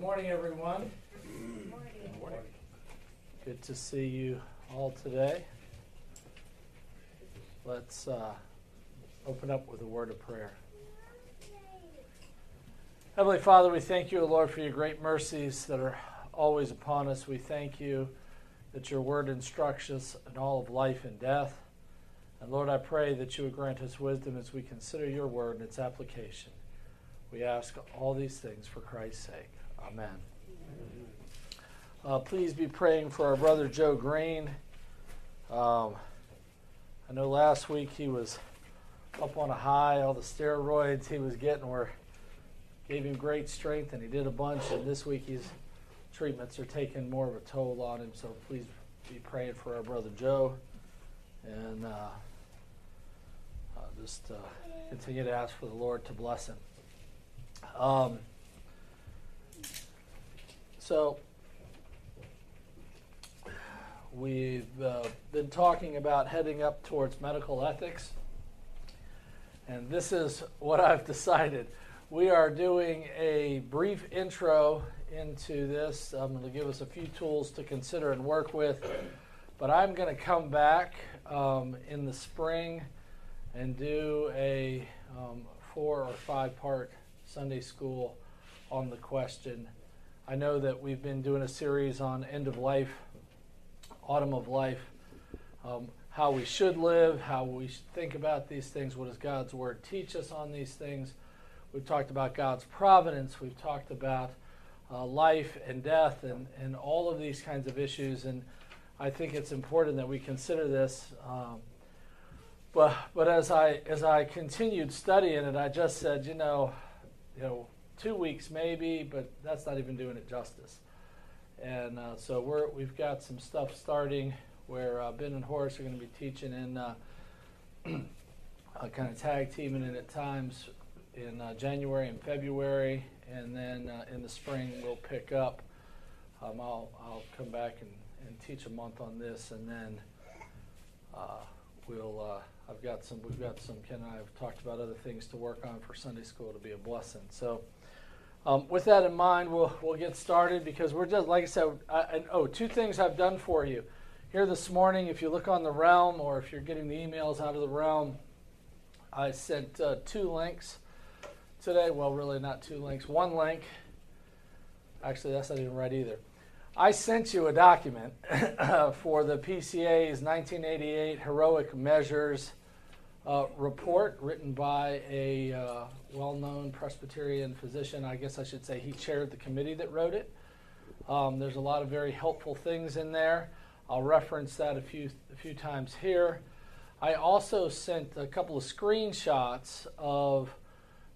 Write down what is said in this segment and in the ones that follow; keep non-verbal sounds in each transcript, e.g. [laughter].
Good morning, everyone. Good morning. Good to see you all today. Let's uh, open up with a word of prayer. Heavenly Father, we thank you, Lord, for your great mercies that are always upon us. We thank you that your word instructs us in all of life and death. And Lord, I pray that you would grant us wisdom as we consider your word and its application. We ask all these things for Christ's sake. Amen. Uh, please be praying for our brother Joe Green. Um, I know last week he was up on a high. All the steroids he was getting were gave him great strength, and he did a bunch. And this week his treatments are taking more of a toll on him. So please be praying for our brother Joe, and uh, just uh, continue to ask for the Lord to bless him. Um, so we've uh, been talking about heading up towards medical ethics, and this is what I've decided. We are doing a brief intro into this. I'm going to give us a few tools to consider and work with, but I'm going to come back um, in the spring and do a um, four or five part Sunday school on the question. I know that we've been doing a series on end of life, autumn of life, um, how we should live, how we think about these things, what does God's Word teach us on these things. We've talked about God's providence, we've talked about uh, life and death and, and all of these kinds of issues. And I think it's important that we consider this. Um, but, but as I as I continued studying it, I just said, you know, you know, two weeks maybe, but that's not even doing it justice. And uh, so we're we've got some stuff starting where uh, Ben and Horace are going to be teaching in uh, [clears throat] kind of tag teaming in at times in uh, January and February, and then uh, in the spring we'll pick up. Um, I'll I'll come back and, and teach a month on this, and then uh, we'll I've got some, we've got some, Ken and I have talked about other things to work on for Sunday school to be a blessing. So, um, with that in mind, we'll, we'll get started because we're just, like I said, I, and, oh, two things I've done for you. Here this morning, if you look on the realm or if you're getting the emails out of the realm, I sent uh, two links today. Well, really, not two links, one link. Actually, that's not even right either. I sent you a document [coughs] for the PCA's 1988 Heroic Measures uh, report written by a uh, well known Presbyterian physician. I guess I should say he chaired the committee that wrote it. Um, there's a lot of very helpful things in there. I'll reference that a few, a few times here. I also sent a couple of screenshots of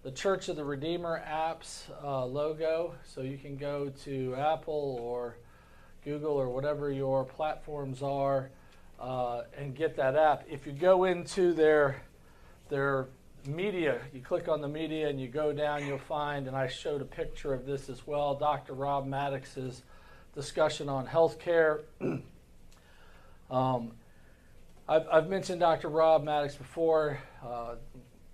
the Church of the Redeemer app's uh, logo. So you can go to Apple or Google or whatever your platforms are uh, and get that app. If you go into their their media, you click on the media and you go down, you'll find, and I showed a picture of this as well, Dr. Rob Maddox's discussion on healthcare. [clears throat] um, I've, I've, mentioned Dr. Rob Maddox before, uh,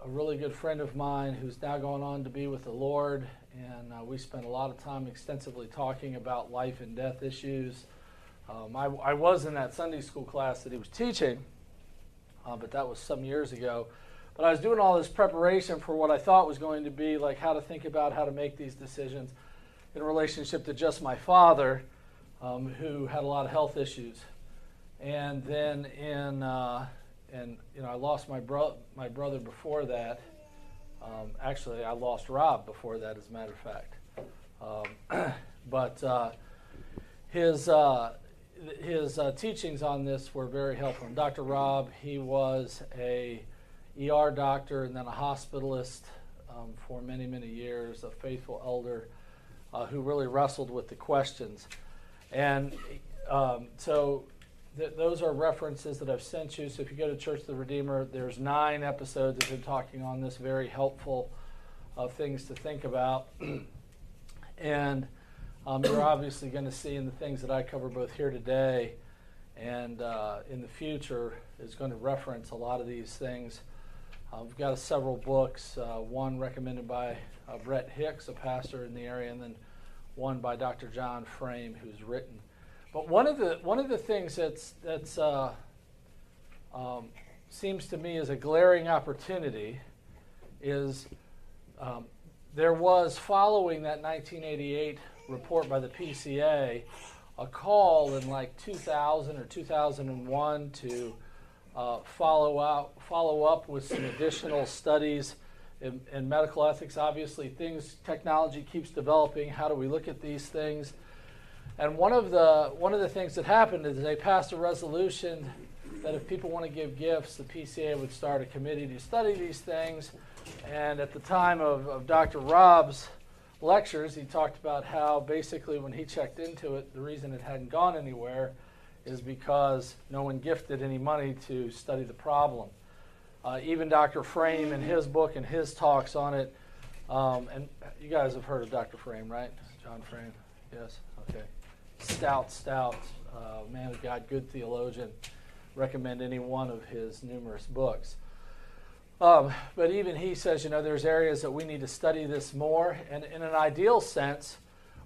a really good friend of mine who's now going on to be with the Lord, and uh, we spent a lot of time extensively talking about life and death issues. Um, I, I, was in that Sunday school class that he was teaching, uh, but that was some years ago. But I was doing all this preparation for what I thought was going to be like how to think about how to make these decisions in relationship to just my father, um, who had a lot of health issues. And then in, uh, and you know, I lost my, bro- my brother before that. Um, actually, I lost Rob before that, as a matter of fact. Um, [clears throat] but uh, his uh, his uh, teachings on this were very helpful. And Dr. Rob, he was a ER doctor and then a hospitalist um, for many, many years, a faithful elder uh, who really wrestled with the questions. And um, so th- those are references that I've sent you. So if you go to Church of the Redeemer, there's nine episodes have been talking on this, very helpful uh, things to think about. [clears throat] and um, you're obviously going to see in the things that I cover both here today and uh, in the future is going to reference a lot of these things. Uh, we've got several books, uh, one recommended by uh, Brett Hicks, a pastor in the area, and then one by Dr. John Frame, who's written. But one of the one of the things that's that's uh, um, seems to me is a glaring opportunity is um, there was following that 1988 report by the PCA a call in like 2000 or 2001 to uh, follow out follow up with some additional studies in, in, medical ethics. Obviously, things technology keeps developing. How do we look at these things? And one of the one of the things that happened is they passed a resolution that if people want to give gifts, the PCA would start a committee to study these things. And at the time of, of Dr. Rob's lectures, he talked about how basically when he checked into it, the reason it hadn't gone anywhere is because no one gifted any money to study the problem. Uh, even Dr. Frame in his book and his talks on it, um, and you guys have heard of Dr. Frame, right? John Frame? Yes? Okay. Stout, stout uh, man of God, good theologian. Recommend any one of his numerous books. Um, but even he says, you know, there's areas that we need to study this more. And in an ideal sense,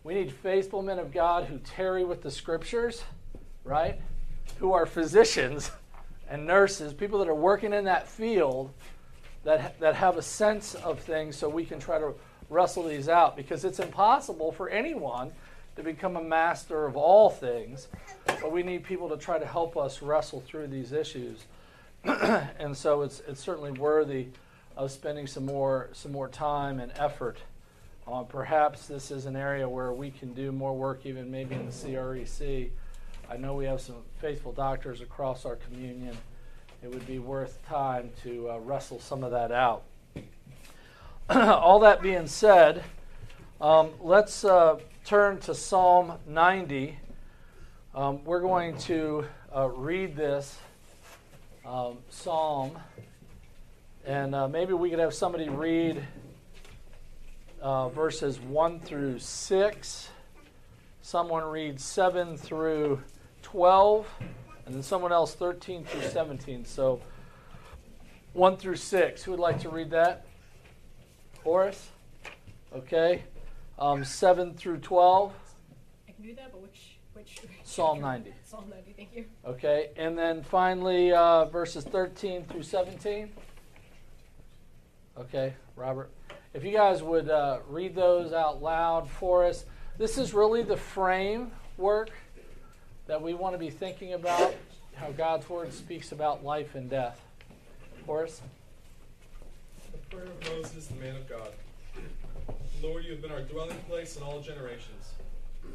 we need faithful men of God who tarry with the scriptures, right? Who are physicians and nurses, people that are working in that field that, that have a sense of things so we can try to wrestle these out because it's impossible for anyone to become a master of all things, but we need people to try to help us wrestle through these issues. [clears throat] and so it's, it's certainly worthy of spending some more, some more time and effort. Uh, perhaps this is an area where we can do more work, even maybe in the CREC I know we have some faithful doctors across our communion. It would be worth time to uh, wrestle some of that out. [clears throat] All that being said, um, let's uh, turn to Psalm 90. Um, we're going to uh, read this um, psalm, and uh, maybe we could have somebody read uh, verses 1 through 6. Someone read 7 through 12, and then someone else 13 through 17. So 1 through 6. Who would like to read that? Horace? Okay. Um, 7 through 12. I can do that, but which. Which [laughs] Psalm 90. Psalm 90, thank you. Okay. And then finally, uh, verses 13 through 17. Okay, Robert. If you guys would uh, read those out loud for us. This is really the framework that we want to be thinking about how God's Word speaks about life and death. Horace? The prayer of Moses, the man of God. Lord, you have been our dwelling place in all generations.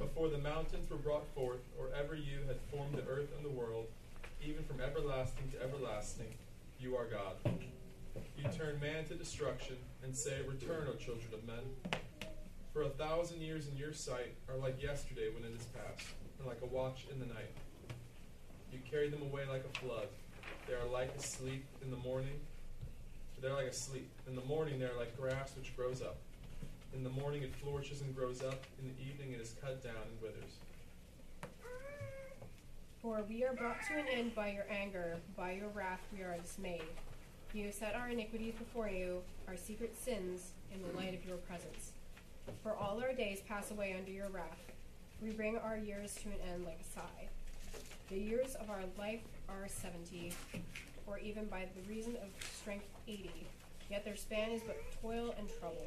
Before the mountains were brought forth, or ever you had formed the earth and the world, even from everlasting to everlasting, you are God. You turn man to destruction and say, Return, O children of men. For a thousand years in your sight are like yesterday when it is past and like a watch in the night. You carry them away like a flood. They are like asleep in the morning. They're like asleep. In the morning, they are like grass which grows up. In the morning, it flourishes and grows up. In the evening, it is cut down and withers. For we are brought to an end by your anger, by your wrath we are dismayed. You have set our iniquities before you, our secret sins in the light of your presence. For all our days pass away under your wrath. We bring our years to an end like a sigh. The years of our life are seventy, or even by the reason of strength eighty. Yet their span is but toil and trouble.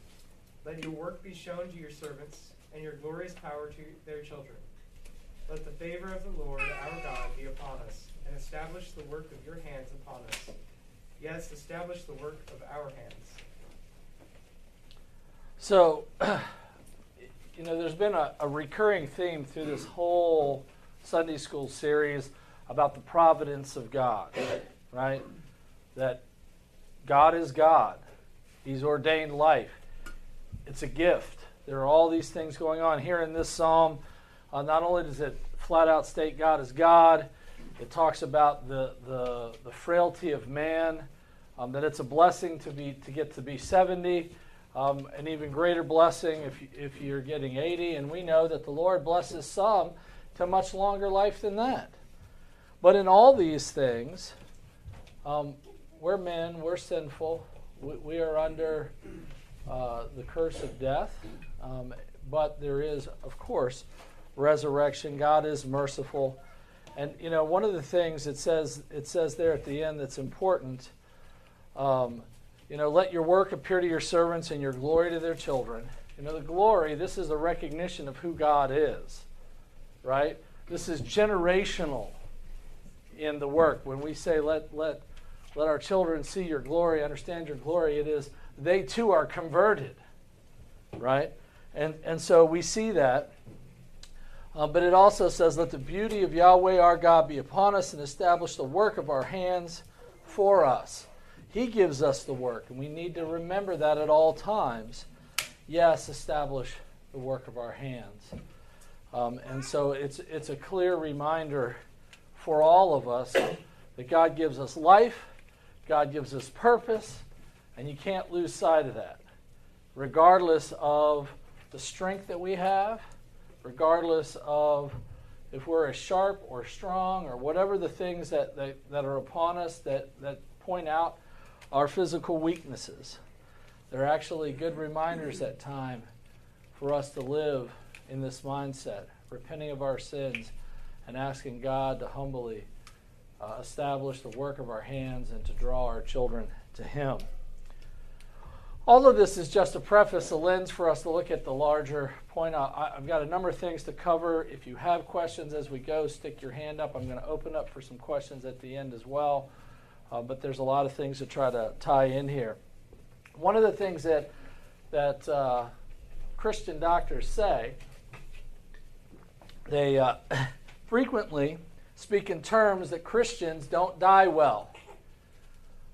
Let your work be shown to your servants, and your glorious power to their children. Let the favor of the Lord our God be upon us, and establish the work of your hands upon us. Yes, establish the work of our hands. So, [clears throat] you know, there's been a, a, recurring theme through this whole Sunday school series about the providence of God, right? That God is God, He's ordained life. It's a gift. there are all these things going on here in this psalm. Uh, not only does it flat out state God is God, it talks about the, the, the frailty of man, um, that it's a blessing to, be, to get to be 70, um, an even greater blessing if, if you're getting 80. And we know that the Lord blesses some to much longer life than that. But in all these things, um, we're men, we're sinful, we, we are under uh, the curse of death. Um, but there is, of course, resurrection. God is merciful. And you know, one of the things it says it says there at the end that's important. Um, you know, let your work appear to your servants and your glory to their children. You know, the glory. This is a recognition of who God is, right? This is generational in the work. When we say let let let our children see your glory, understand your glory, it is they too are converted, right? And and so we see that. Uh, but it also says, Let the beauty of Yahweh our God be upon us and establish the work of our hands for us. He gives us the work, and we need to remember that at all times. Yes, establish the work of our hands. Um, and so it's, it's a clear reminder for all of us that God gives us life, God gives us purpose, and you can't lose sight of that, regardless of the strength that we have regardless of if we're as sharp or strong or whatever the things that, that, that are upon us that, that point out our physical weaknesses. They're actually good reminders at time for us to live in this mindset, repenting of our sins and asking God to humbly uh, establish the work of our hands and to draw our children to Him. All of this is just a preface, a lens for us to look at the larger point. I, have got a number of things to cover. If you have questions as we go, stick your hand up. I'm going to open up for some questions at the end as well. Uh, but there's a lot of things to try to tie in here. One of the things that that uh, Christian doctors say, they uh, [coughs] frequently speak in terms that Christians don't die well.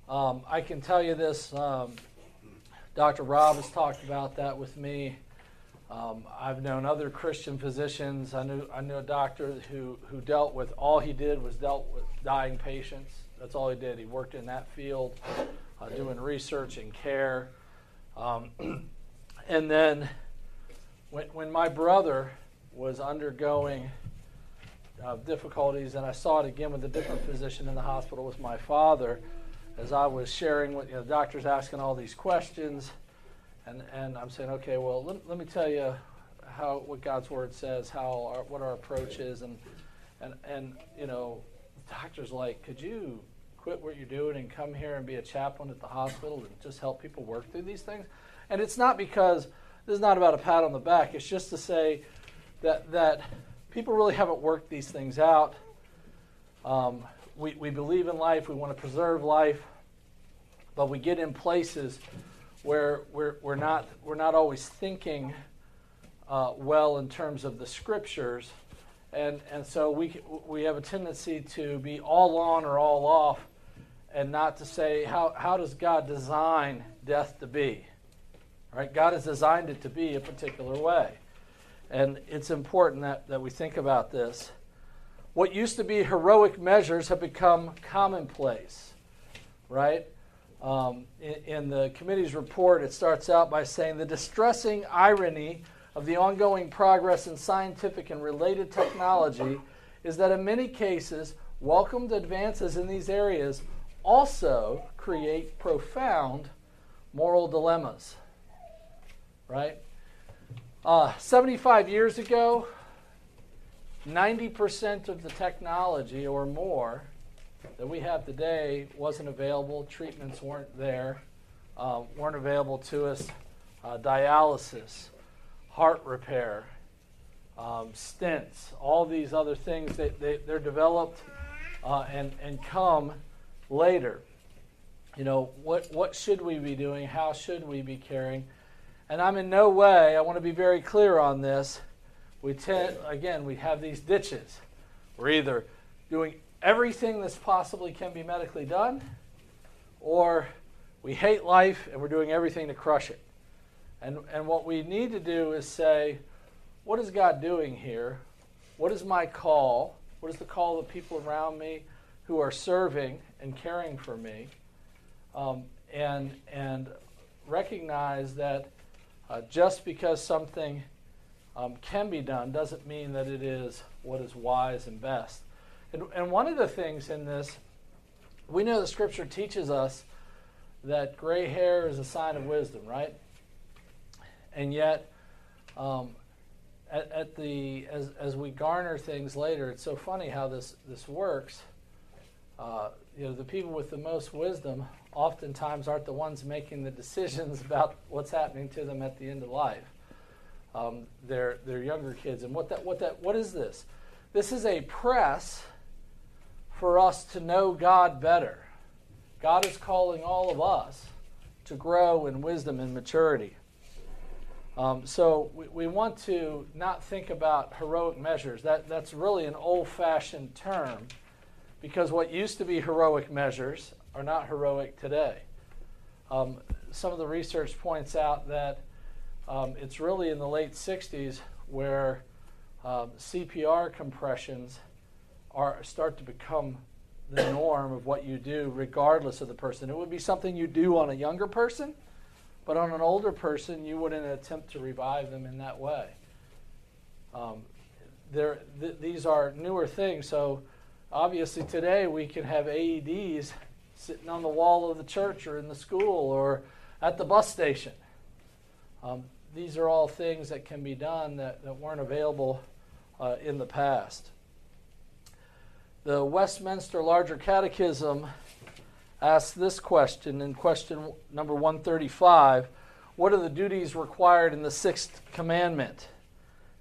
Um, I can tell you this. Um, Dr. Rob has talked about that with me. Um, I've known other Christian physicians. I knew I knew a doctor who who dealt with all he did was dealt with dying patients. That's all he did. He worked in that field, uh, doing research and care. Um, [clears throat] and then when when my brother was undergoing uh, difficulties, and I saw it again with a different physician in the hospital with my father as I was sharing with you know, the doctor's asking all these questions, and, and I'm saying, okay, well, let, let me tell you how what God's word says, how our, what our approach is, and and and you know, the doctor's like, could you quit what you're doing and come here and be a chaplain at the hospital and just help people work through these things? And it's not because this is not about a pat on the back. It's just to say that that people really haven't worked these things out. Um, we, we believe in life, we want to preserve life, but we get in places where we're, we're, not, we're not always thinking uh, well in terms of the scriptures. And, and so we, we have a tendency to be all on or all off and not to say, how, how does God design death to be? Right? God has designed it to be a particular way. And it's important that, that we think about this. What used to be heroic measures have become commonplace, right? Um, in, in the committee's report, it starts out by saying the distressing irony of the ongoing progress in scientific and related technology is that in many cases, welcomed advances in these areas also create profound moral dilemmas. Right? Uh, 75 years ago, 90% of the technology or more that we have today wasn't available. Treatments weren't there, uh, weren't available to us. Uh, dialysis, heart repair, um, stents, all these other things, they, they, they're developed uh, and, and come later. You know, what, what should we be doing? How should we be caring? And I'm in no way, I want to be very clear on this, we tend, again, we have these ditches. We're either doing everything that's possibly can be medically done, or we hate life and we're doing everything to crush it. And, and what we need to do is say, what is God doing here? What is my call? What is the call of the people around me who are serving and caring for me? Um, and, and recognize that uh, just because something um, can be done doesn't mean that it is what is wise and best. And, and one of the things in this, we know the scripture teaches us that gray hair is a sign of wisdom, right? And yet, um, at, at, the as, as we garner things later, it's so funny how this this works. Uh, you know, the people with the most wisdom oftentimes aren't the ones making the decisions [laughs] about what's happening to them at the end of life. Um, they're they're younger kids, and what that what that what is this? This is a press for us to know God better. God is calling all of us to grow in wisdom and maturity. Um, so we, we want to not think about heroic measures. That, that's really an old fashioned term because what used to be heroic measures are not heroic today. Um, some of the research points out that um, it's really in the late 60s where um, CPR compressions are start to become the norm of what you do, regardless of the person. It would be something you do on a younger person, but on an older person, you wouldn't attempt to revive them in that way. Um, there, th- these are newer things, so obviously today we can have AEDs sitting on the wall of the church or in the school or at the bus station. Um, these are all things that can be done that, that weren't available uh, in the past. The Westminster Larger Catechism asks this question in question number 135 What are the duties required in the sixth commandment?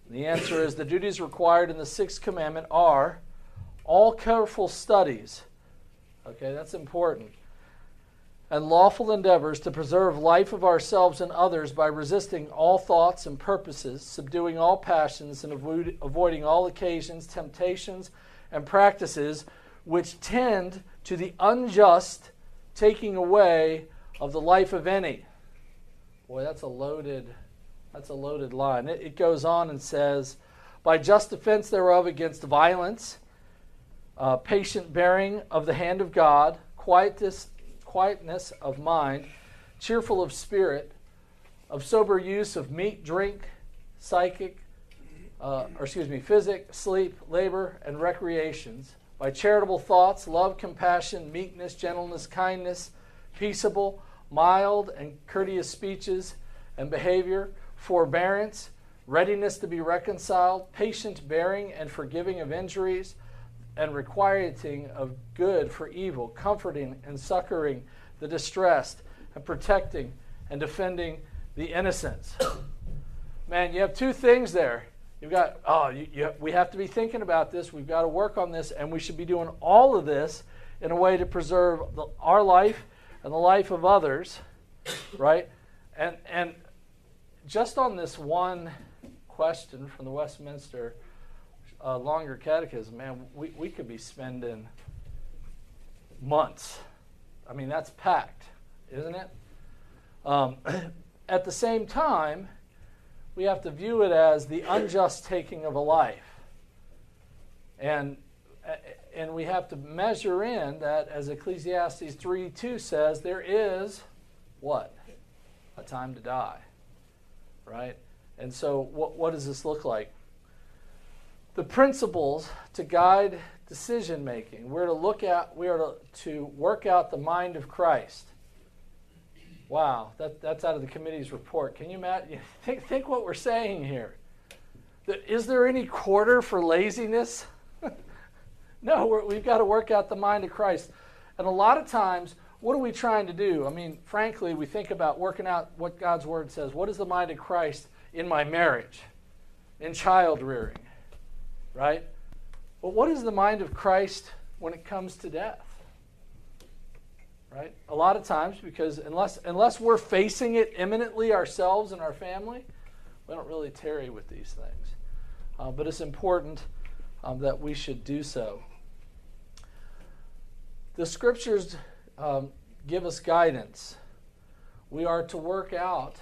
And the answer is the duties required in the sixth commandment are all careful studies. Okay, that's important. And lawful endeavors to preserve life of ourselves and others by resisting all thoughts and purposes, subduing all passions, and avoid, avoiding all occasions, temptations, and practices which tend to the unjust taking away of the life of any. Boy, that's a loaded that's a loaded line. It, it goes on and says, by just defense thereof against violence, uh, patient bearing of the hand of God, quietness, quietness of mind, cheerful of spirit, of sober use of meat, drink, psychic, uh, or excuse me, physic, sleep, labor, and recreations, by charitable thoughts, love, compassion, meekness, gentleness, kindness, peaceable, mild, and courteous speeches and behavior, forbearance, readiness to be reconciled, patient bearing and forgiving of injuries, and requiting of good for evil, comforting and succoring the distressed, and protecting and defending the innocent. Man, you have two things there. You've got, oh, you, you, we have to be thinking about this. We've got to work on this, and we should be doing all of this in a way to preserve the, our life and the life of others, right? And, and just on this one question from the Westminster uh, Longer Catechism, man, we, we could be spending months. I mean, that's packed, isn't it? Um, [clears throat] at the same time, we have to view it as the unjust taking of a life. And, and we have to measure in that, as Ecclesiastes 3 2 says, there is what? A time to die. Right? And so, what, what does this look like? The principles to guide decision making. We're to look at, we are to, to work out the mind of Christ. Wow, that, that's out of the committee's report. Can you imagine? [laughs] Think, think what we're saying here. Is there any quarter for laziness? [laughs] no, we've got to work out the mind of Christ. And a lot of times, what are we trying to do? I mean, frankly, we think about working out what God's Word says. What is the mind of Christ in my marriage, in child rearing, right? But what is the mind of Christ when it comes to death? right? A lot of times, because unless unless we're facing it imminently ourselves and our family, we don't really tarry with these things. Uh, but it's important um, that we should do so. The scriptures um, give us guidance. We are to work out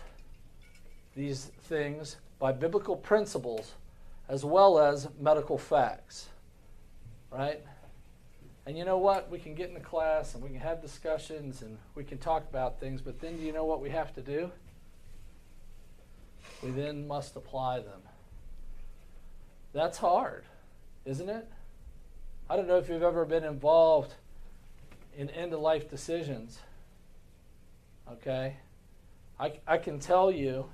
these things by biblical principles as well as medical facts. Right? And you know what? We can get in the class and we can have discussions and we can talk about things, but then do you know what we have to do? We then must apply them. That's hard, isn't it? I don't know if you've ever been involved in end of life decisions. Okay? I, I can tell you,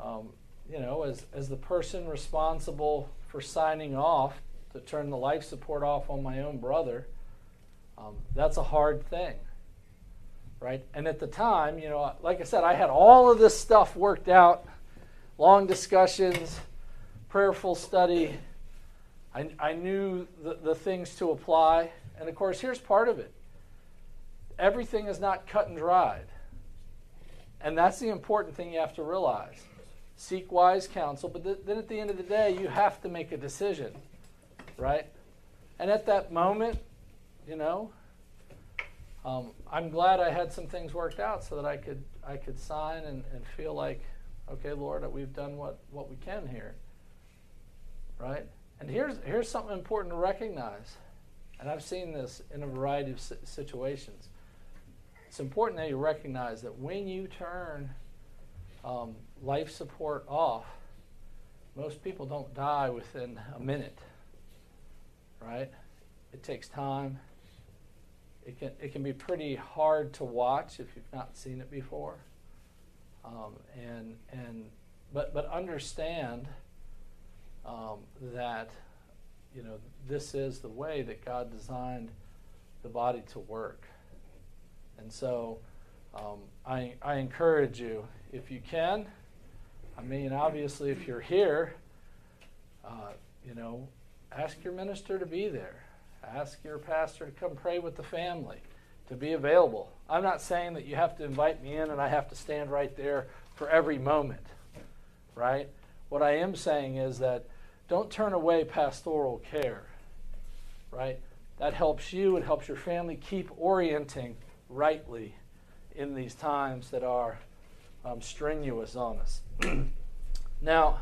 um, you know, as, as the person responsible for signing off to turn the life support off on my own brother, um, that's a hard thing. Right? And at the time, you know, like I said, I had all of this stuff worked out long discussions, prayerful study. I, I knew the, the things to apply. And of course, here's part of it everything is not cut and dried. And that's the important thing you have to realize. Seek wise counsel, but th- then at the end of the day, you have to make a decision, right? And at that moment, you know, um, I'm glad I had some things worked out so that I could I could sign and, and feel like, okay, Lord, we've done what, what we can here, right? And here's here's something important to recognize, and I've seen this in a variety of situations it's important that you recognize that when you turn um, life support off, most people don't die within a minute, right? It takes time. It can, it can be pretty hard to watch if you've not seen it before. Um, and, and, but, but understand um, that you know, this is the way that God designed the body to work. And so um, I, I encourage you, if you can, I mean, obviously, if you're here, uh, you know, ask your minister to be there. Ask your pastor to come pray with the family, to be available. I'm not saying that you have to invite me in and I have to stand right there for every moment, right? What I am saying is that don't turn away pastoral care, right? That helps you, it helps your family keep orienting rightly in these times that are um, strenuous on us. [clears throat] now,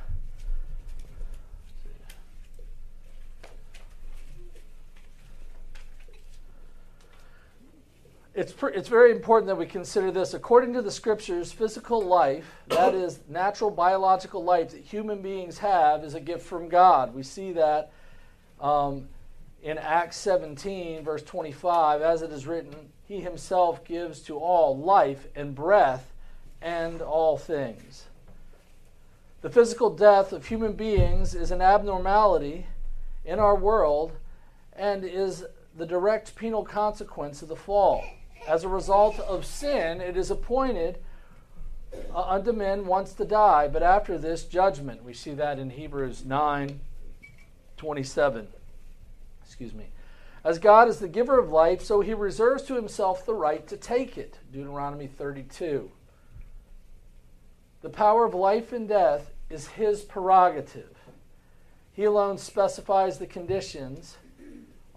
it's, it's very important that we consider this. According to the scriptures, physical life, [coughs] that is, natural biological life that human beings have, is a gift from God. We see that um, in Acts 17, verse 25, as it is written, he himself gives to all life and breath and all things. The physical death of human beings is an abnormality in our world and is the direct penal consequence of the fall. As a result of sin, it is appointed uh, unto men once to die, but after this, judgment. We see that in Hebrews 9 27. Excuse me. As God is the giver of life, so he reserves to himself the right to take it. Deuteronomy 32. The power of life and death is his prerogative. He alone specifies the conditions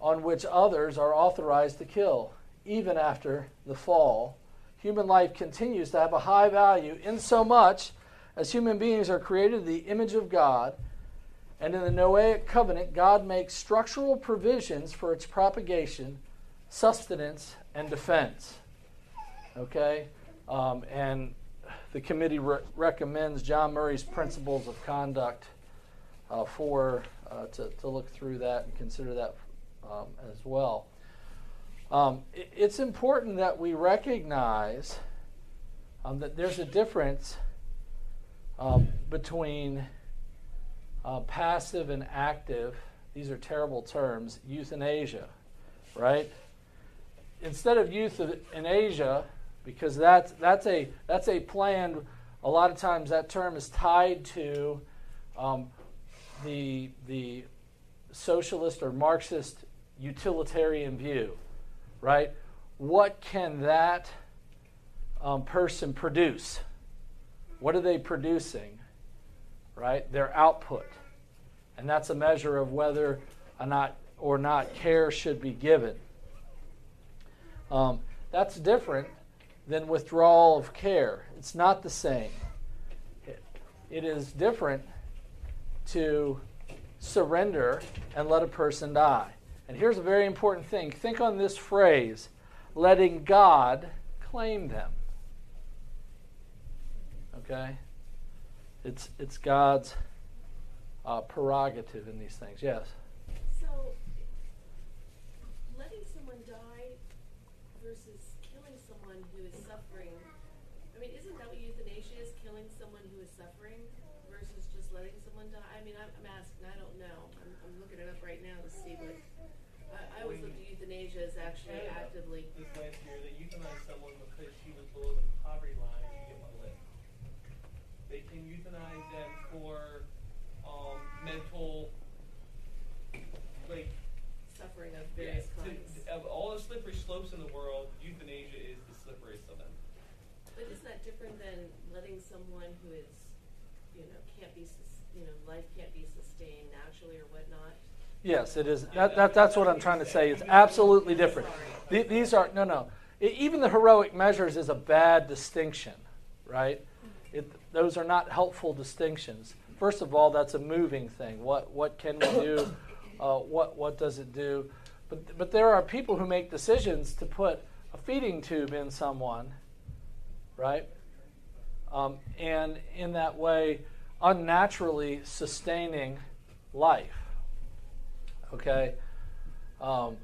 on which others are authorized to kill. Even after the fall, human life continues to have a high value in so much as human beings are created in the image of God and in the Noahic covenant, God makes structural provisions for its propagation, sustenance, and defense. Okay? Um, and the committee re- recommends John Murray's principles of conduct uh, for uh, to, to look through that and consider that um, as well. Um, it, it's important that we recognize um, that there's a difference um, between uh, passive and active, these are terrible terms, euthanasia, right? Instead of euthanasia, because that's, that's, a, that's a plan, a lot of times that term is tied to um, the, the socialist or Marxist utilitarian view, right? What can that um, person produce? What are they producing? right? Their output. And that's a measure of whether or not, or not care should be given. Um, that's different than withdrawal of care. It's not the same. it is different to surrender and let a person die. And here's a very important thing think on this phrase letting God claim them. Okay? It's, it's God's uh, prerogative in these things. Yes? So, letting someone die versus killing someone who is suffering. I mean, isn't that what euthanasia is? Killing someone who is suffering versus just letting someone die? I mean, I'm, I'm asking, I don't know. I'm, I'm looking it up right now to see what. I, I always looked at euthanasia as actually Canada. actively. This last year, they euthanized someone because she was below the poverty line to get one lift. They can euthanize them for um, mental, like, Suffering of yes, various to, kinds. of all the slippery slopes in the world, euthanasia is the slipperiest of them. But isn't that different than letting someone who is, you know, can't be, sus- you know, life can't be sustained naturally or whatnot? Yes, it is. That, that, that's what I'm trying to say. It's absolutely different. The- These are, no, no. E- Even the heroic measures is a bad distinction, right? It, those are not helpful distinctions. First of all, that's a moving thing. What, what can we do? [coughs] Uh, what, what does it do? But, but there are people who make decisions to put a feeding tube in someone, right? Um, and in that way, unnaturally sustaining life okay? Um,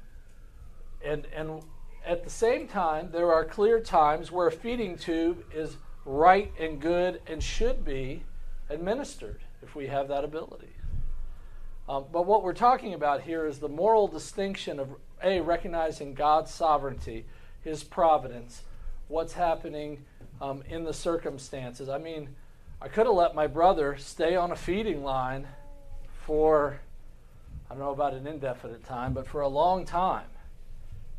and and at the same time there are clear times where a feeding tube is right and good and should be administered if we have that ability. Um, but what we're talking about here is the moral distinction of a recognizing god's sovereignty his providence what's happening um, in the circumstances i mean i could have let my brother stay on a feeding line for I don't know about an indefinite time, but for a long time,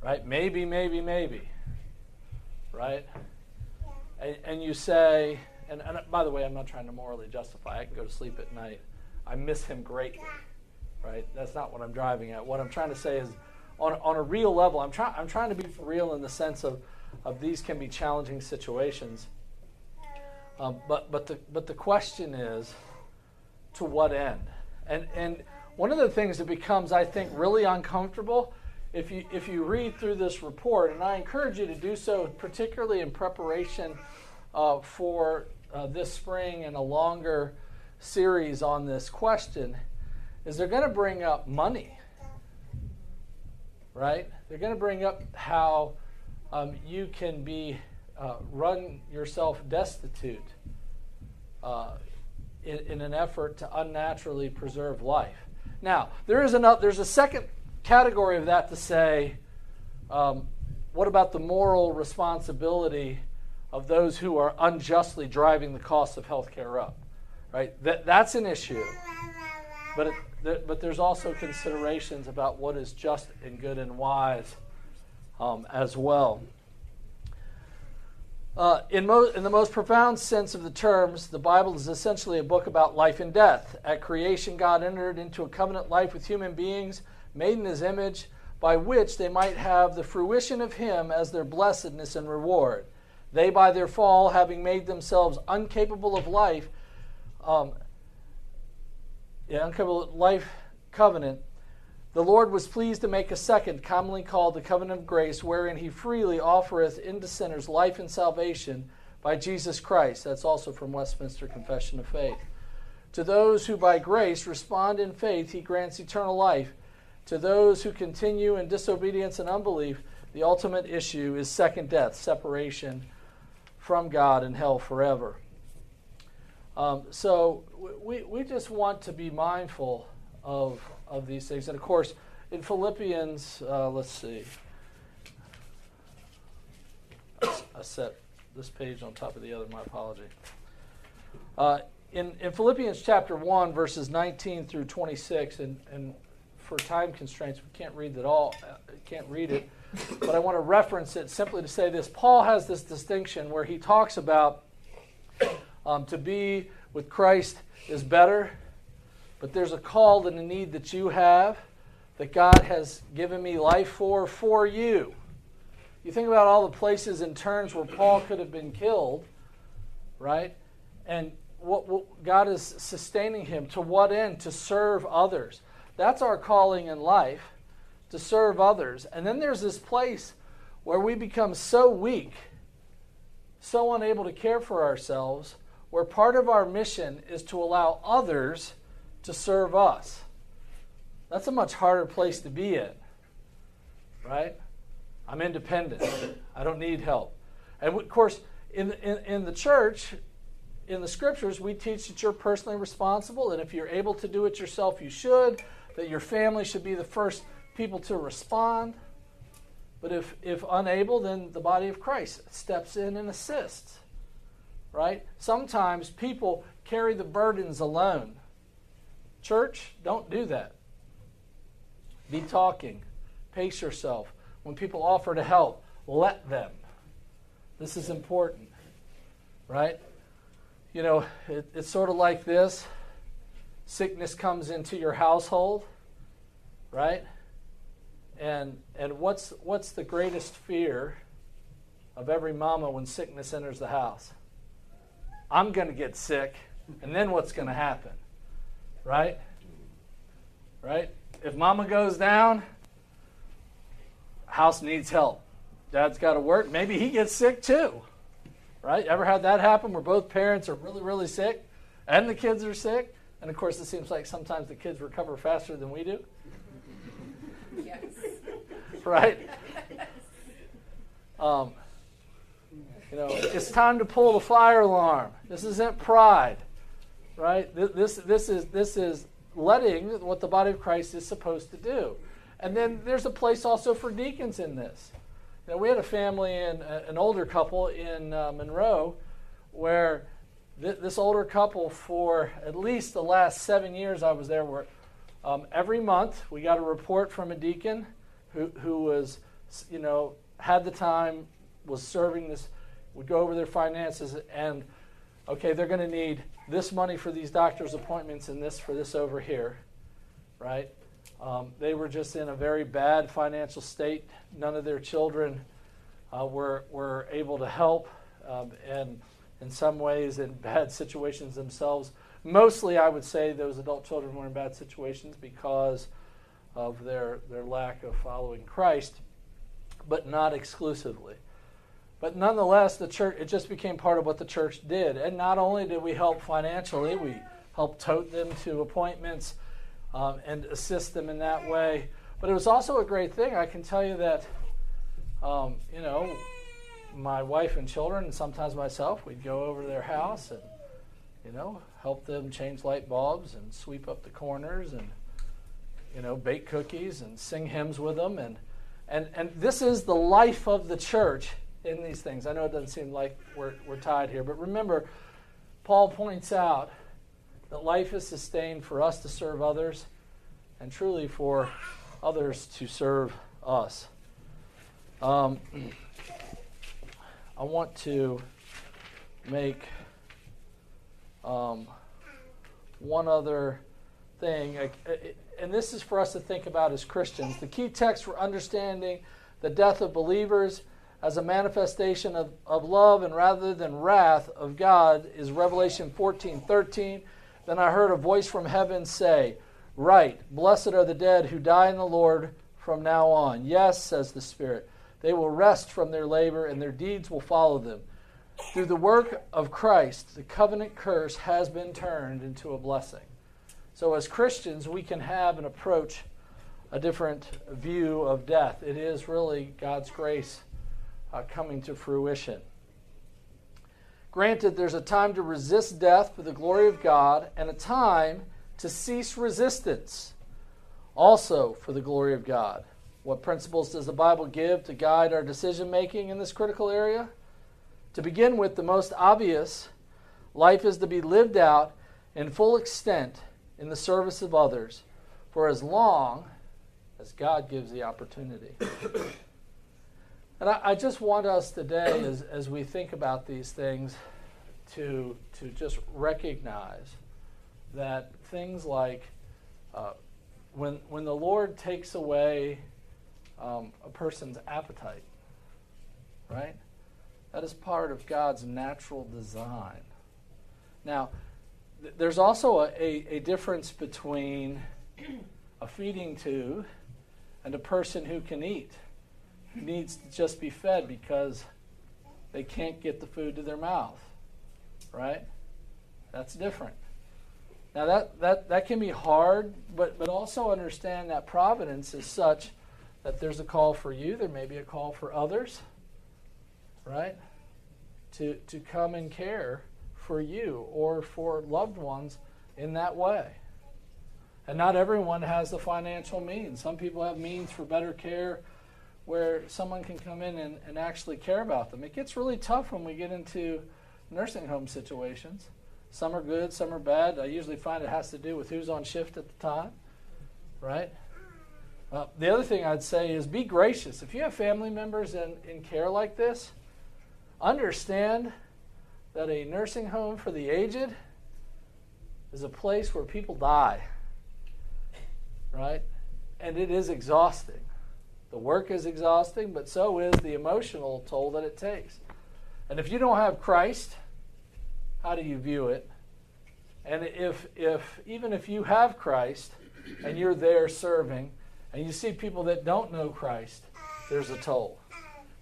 right? Maybe, maybe, maybe, right? And, and you say, and, and by the way, I'm not trying to morally justify. I can go to sleep at night. I miss him greatly, right? That's not what I'm driving at. What I'm trying to say is, on, on a real level, I'm trying I'm trying to be for real in the sense of, of these can be challenging situations. Um, but but the but the question is, to what end? And and one of the things that becomes, I think, really uncomfortable if you if you read through this report, and I encourage you to do so, particularly in preparation uh, for uh, this spring and a longer series on this question, is they're going to bring up money, right? They're going to bring up how um, you can be uh, run yourself destitute uh, in, in an effort to unnaturally preserve life. Now, there is another, there's a second category of that to say, um, what about the moral responsibility of those who are unjustly driving the cost of health care up? Right? That, that's an issue. But, it, but there's also considerations about what is just and good and wise um, as well. Uh, in, mo- in the most profound sense of the terms, the Bible is essentially a book about life and death. At creation, God entered into a covenant life with human beings, made in his image, by which they might have the fruition of him as their blessedness and reward. They, by their fall, having made themselves incapable of life, um, yeah, uncapable of life covenant, the Lord was pleased to make a second, commonly called the covenant of grace, wherein he freely offereth into sinners life and salvation by Jesus Christ. That's also from Westminster Confession of Faith. To those who by grace respond in faith, he grants eternal life. To those who continue in disobedience and unbelief, the ultimate issue is second death, separation from God and hell forever. Um, so we, we just want to be mindful of, of these things. And of course, in Philippians, uh, let's see. I set this page on top of the other, my apology. Uh, in, in Philippians chapter 1, verses 19 through 26, and, and for time constraints, we can't read that all, uh, can't read it, but I want to reference it simply to say this. Paul has this distinction where he talks about um, to be with Christ is better, but there's a call and a need that you have that God has given me life for, for you. You think about all the places and turns where Paul could have been killed, right? And what, what God is sustaining him. To what end? To serve others. That's our calling in life, to serve others. And then there's this place where we become so weak, so unable to care for ourselves, where part of our mission is to allow others to serve us. That's a much harder place to be in, right? I'm independent. I don't need help. And of course, in, in, in the church, in the scriptures, we teach that you're personally responsible, and if you're able to do it yourself, you should, that your family should be the first people to respond. But if, if unable, then the body of Christ steps in and assists. Right? Sometimes people carry the burdens alone. Church, don't do that. Be talking. Pace yourself. When people offer to help, let them. This is important. Right? You know, it, it's sort of like this sickness comes into your household, right? And and what's what's the greatest fear of every mama when sickness enters the house? I'm going to get sick, and then what's going to happen? Right? Right? If mama goes down, house needs help. Dad's got to work. Maybe he gets sick too. Right? Ever had that happen where both parents are really, really sick and the kids are sick? And of course, it seems like sometimes the kids recover faster than we do. Yes. right? [laughs] Um, you know, it's time to pull the fire alarm. This isn't pride, right? This, this, is, this is letting what the body of Christ is supposed to do. And then there's a place also for deacons in this. Know, we had a family and an older couple in uh, Monroe where th- this older couple, for at least the last seven years I was there, were um, every month we got a report from a deacon who, who was, you know, had the time, was serving this, would go over their finances, and okay, they're going to need this money for these doctor's appointments and this for this over here, right? Um, they were just in a very bad financial state. None of their children uh, were, were able to help, um, and in some ways, in bad situations themselves. Mostly, I would say those adult children were in bad situations because of their, their lack of following Christ, but not exclusively. But nonetheless, the church it just became part of what the church did. And not only did we help financially, we helped tote them to appointments um, and assist them in that way. But it was also a great thing. I can tell you that, um, you know, my wife and children, and sometimes myself, we'd go over to their house and, you know, help them change light bulbs and sweep up the corners and you know, bake cookies and sing hymns with them. And, and, and this is the life of the church in these things. I know it doesn't seem like we're, we're tied here, but remember, Paul points out that life is sustained for us to serve others and truly for others to serve us. Um, I want to make um, one other thing and this is for us to think about as Christians. The key text for understanding the death of believers as a manifestation of, of love and rather than wrath of God is Revelation 14 13. Then I heard a voice from heaven say, Right, blessed are the dead who die in the Lord from now on. Yes, says the Spirit, they will rest from their labor and their deeds will follow them. Through the work of Christ, the covenant curse has been turned into a blessing. So, as Christians, we can have and approach a different view of death. It is really God's grace uh, coming to fruition. Granted, there's a time to resist death for the glory of God and a time to cease resistance also for the glory of God. What principles does the Bible give to guide our decision making in this critical area? To begin with, the most obvious life is to be lived out in full extent in the service of others for as long as God gives the opportunity. And I, I, just want us today, [clears throat] as, as we think about these things, to, to just recognize that things like uh, when, when the Lord takes away um, a person's appetite, right? That is part of God's natural design. Now, th- there's also a, a, a difference between [clears throat] a feeding tube and a person who can eat, needs to just be fed because they can't get the food to their mouth. Right? That's different. Now that, that, that can be hard, but, but also understand that providence is such that there's a call for you, there may be a call for others, right? To, to come and care for you or for loved ones in that way. And not everyone has the financial means. Some people have means for better care where someone can come in and, and actually care about them. It gets really tough when we get into nursing home situations. Some are good, some are bad. I usually find it has to do with who's on shift at the time, right? Uh, the other thing I'd say is be gracious. If you have family members in, in care like this, understand that a nursing home for the aged is a place where people die, right? And it is exhausting. The work is exhausting, but so is the emotional toll that it takes. And if you don't have Christ, how do you view it? And if, if even if you have Christ and you're there serving, and you see people that don't know Christ, there's a toll.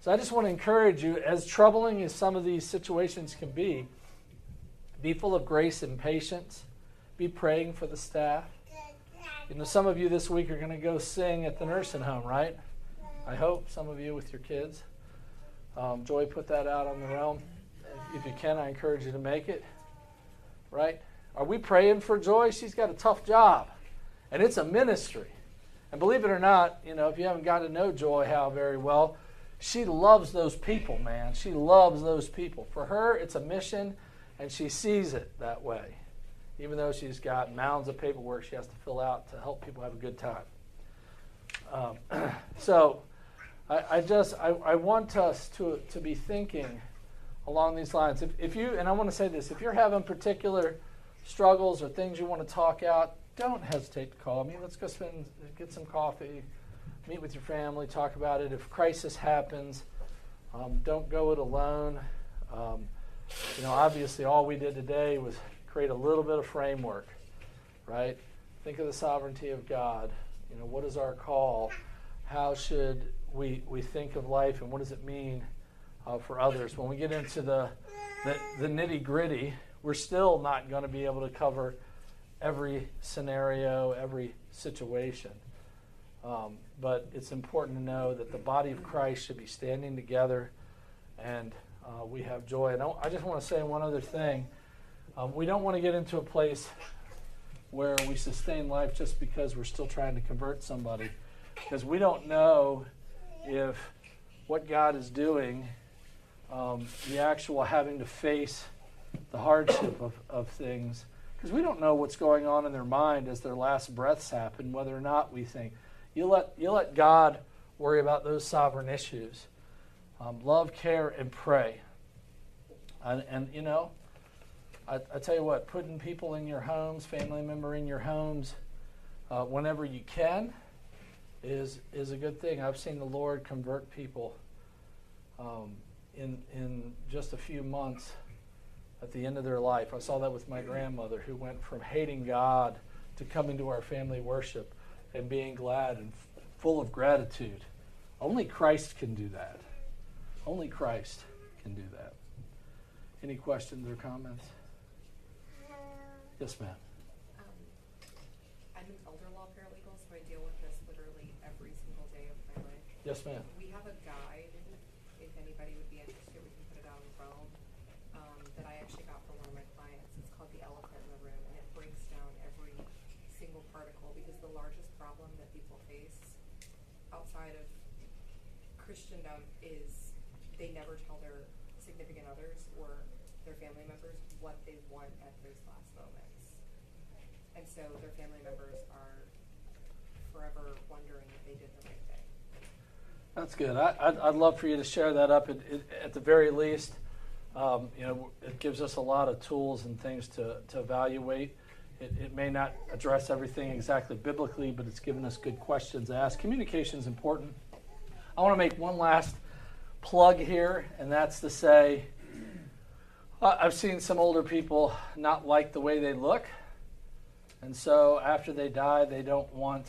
So I just want to encourage you, as troubling as some of these situations can be, be full of grace and patience. Be praying for the staff. You know, some of you this week are going to go sing at the nursing home, right? I hope some of you with your kids. Um, Joy put that out on the realm. If you can, I encourage you to make it. Right? Are we praying for Joy? She's got a tough job, and it's a ministry. And believe it or not, you know, if you haven't got to know Joy Howe very well, she loves those people, man. She loves those people. For her, it's a mission, and she sees it that way. Even though she's got mounds of paperwork she has to fill out to help people have a good time. Um, [clears throat] so, I, I just I, I, want us to to be thinking along these lines. If, if you and I want to say this, if you're having particular struggles or things you want to talk out, don't hesitate to call me. Let's go spend get some coffee, meet with your family, talk about it. If crisis happens, um, don't go it alone. Um, you know, obviously, all we did today was create a little bit of framework, right? Think of the sovereignty of God. You know, what is our call? How should we, we think of life and what does it mean uh, for others? When we get into the, the, the nitty gritty, we're still not going to be able to cover every scenario, every situation. Um, but it's important to know that the body of Christ should be standing together and uh, we have joy. And I just want to say one other thing. Um, we don't want to get into a place where we sustain life just because we're still trying to convert somebody. Because we don't know if what God is doing, um, the actual having to face the hardship of, of things, because we don't know what's going on in their mind as their last breaths happen, whether or not we think. You let, you let God worry about those sovereign issues. Um, love, care, and pray. And, and you know, I, I, tell you what, putting people in your homes, family member in your homes, uh, whenever you can, is is a good thing. I've seen the Lord convert people um, in in just a few months at the end of their life. I saw that with my grandmother, who went from hating God to coming to our family worship and being glad and f- full of gratitude. Only Christ can do that. Only Christ can do that. Any questions or comments? Yes, ma'am. Um, I'm an elder law paralegal, so I deal with this literally every single day of my life. Yes, ma'am. We have a guide, if anybody would be interested, we can put it out in Realm, um, that I actually got from one of my clients. It's called The Elephant in the Room, and it breaks down every single particle, because the largest problem that people face outside of Christendom is they never tell their significant others or their family members what they want at those last moments. And so their family members are forever wondering if they did the right. That's good. I, I'd, I'd love for you to share that up at, at the very least. Um, you know, it gives us a lot of tools and things to, to evaluate. It, it may not address everything exactly biblically, but it's given us good questions to ask. Communication is important. I want to make one last plug here, and that's to say, I've seen some older people not like the way they look, and so after they die, they don't want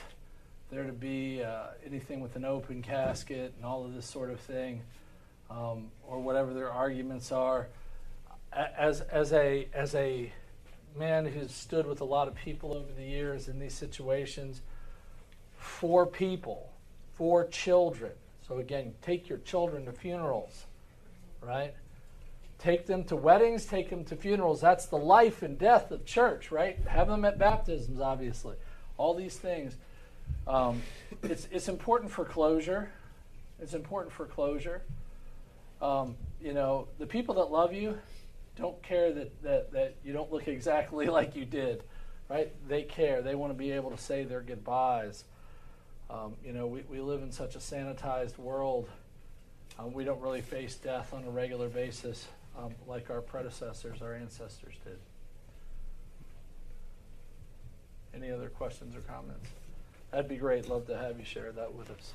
there to be uh, anything with an open casket and all of this sort of thing, um, or whatever their arguments are. As as a as a man who's stood with a lot of people over the years in these situations, for people, for children. So again, take your children to funerals, right? Take them to weddings, take them to funerals. That's the life and death of church, right? Have them at baptisms, obviously. All these things. Um, it's, it's important for closure. It's important for closure. Um, you know, the people that love you don't care that, that, that you don't look exactly [laughs] like you did, right? They care. They want to be able to say their goodbyes. Um, you know, we, we live in such a sanitized world. Um, we don't really face death on a regular basis um, like our predecessors, our ancestors did. Any other questions or comments? That'd be great. Love to have you share that with us.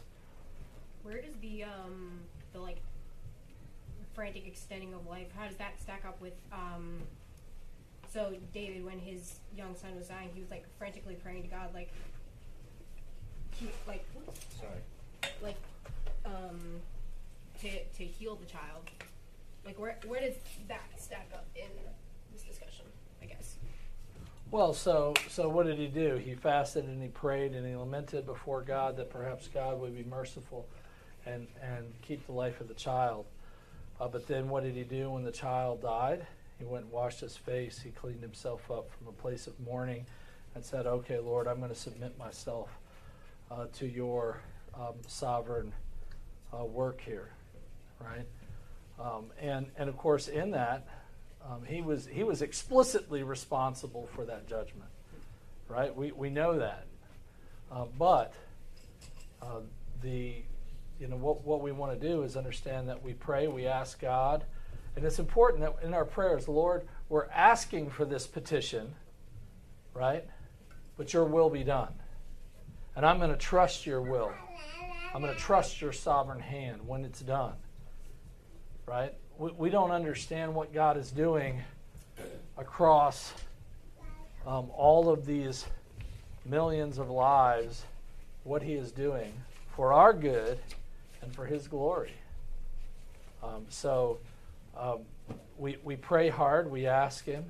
Where does the um the like frantic extending of life? How does that stack up with um? So David, when his young son was dying, he was like frantically praying to God, like he like Sorry. like um to to heal the child. Like where where does that stack up in this discussion? I guess. Well, so so what did he do? He fasted and he prayed and he lamented before God that perhaps God would be merciful and and keep the life of the child. Uh, but then what did he do when the child died? He went and washed his face. He cleaned himself up from a place of mourning and said, "Okay, Lord, I'm going to submit myself uh, to your um, sovereign uh, work here." Right? Um, and and of course, in that, um, he was he was explicitly responsible for that judgment, right? We we know that, uh, but uh, the you know what what we want to do is understand that we pray, we ask God, and it's important that in our prayers, Lord, we're asking for this petition, right? But Your will be done, and I'm going to trust Your will. I'm going to trust Your sovereign hand when it's done right? We, we don't understand what God is doing across um, all of these millions of lives, what He is doing for our good and for His glory. Um, so um, we, we pray hard, we ask Him,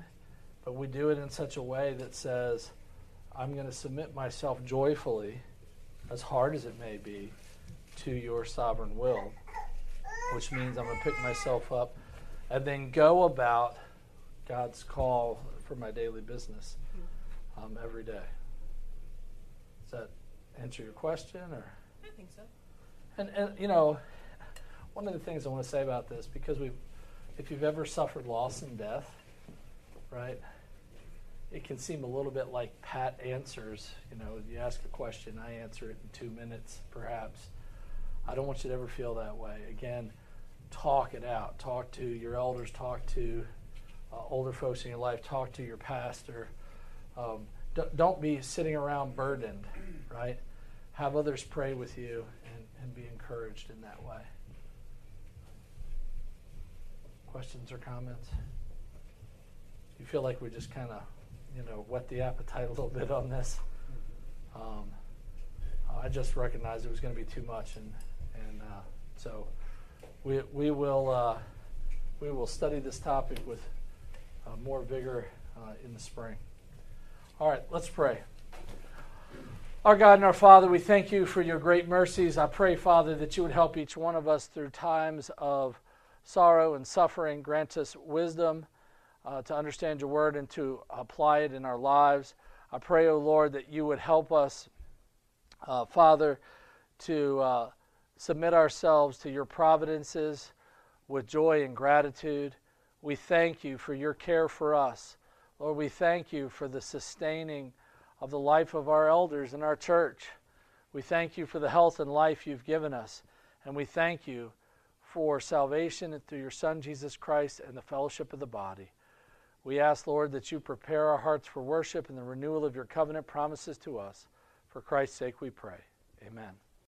but we do it in such a way that says, I'm going to submit myself joyfully, as hard as it may be, to your sovereign will which means I'm going to pick myself up and then go about God's call for my daily business um, every day. Does that answer your question, or? I think so. And and you know, one of the things I want to say about this because we, if you've ever suffered loss and death, right? It can seem a little bit like pat answers. You know, you ask a question, I answer it in two minutes, perhaps. I don't want you to ever feel that way. Again, talk it out. Talk to your elders. Talk to uh, older folks in your life. Talk to your pastor. Um, don't be sitting around burdened, right? Have others pray with you and, and be encouraged in that way. Questions or comments? You feel like we just kind of, you know, whet the appetite a little bit on this? Um, I just recognized it was going to be too much, and and uh, so we we will uh, we will study this topic with uh, more vigor uh, in the spring. All right, let's pray. Our God and our Father, we thank you for your great mercies. I pray, Father, that you would help each one of us through times of sorrow and suffering. Grant us wisdom uh, to understand your word and to apply it in our lives. I pray, O oh Lord, that you would help us, uh, Father, to uh, submit ourselves to your providences with joy and gratitude. We thank you for your care for us. Lord, we thank you for the sustaining of the life of our elders in our church. We thank you for the health and life you've given us. And we thank you for salvation through your Son, Jesus Christ, and the fellowship of the body. We ask, Lord, that you prepare our hearts for worship and the renewal of your covenant promises to us. For Christ's sake we pray. Amen.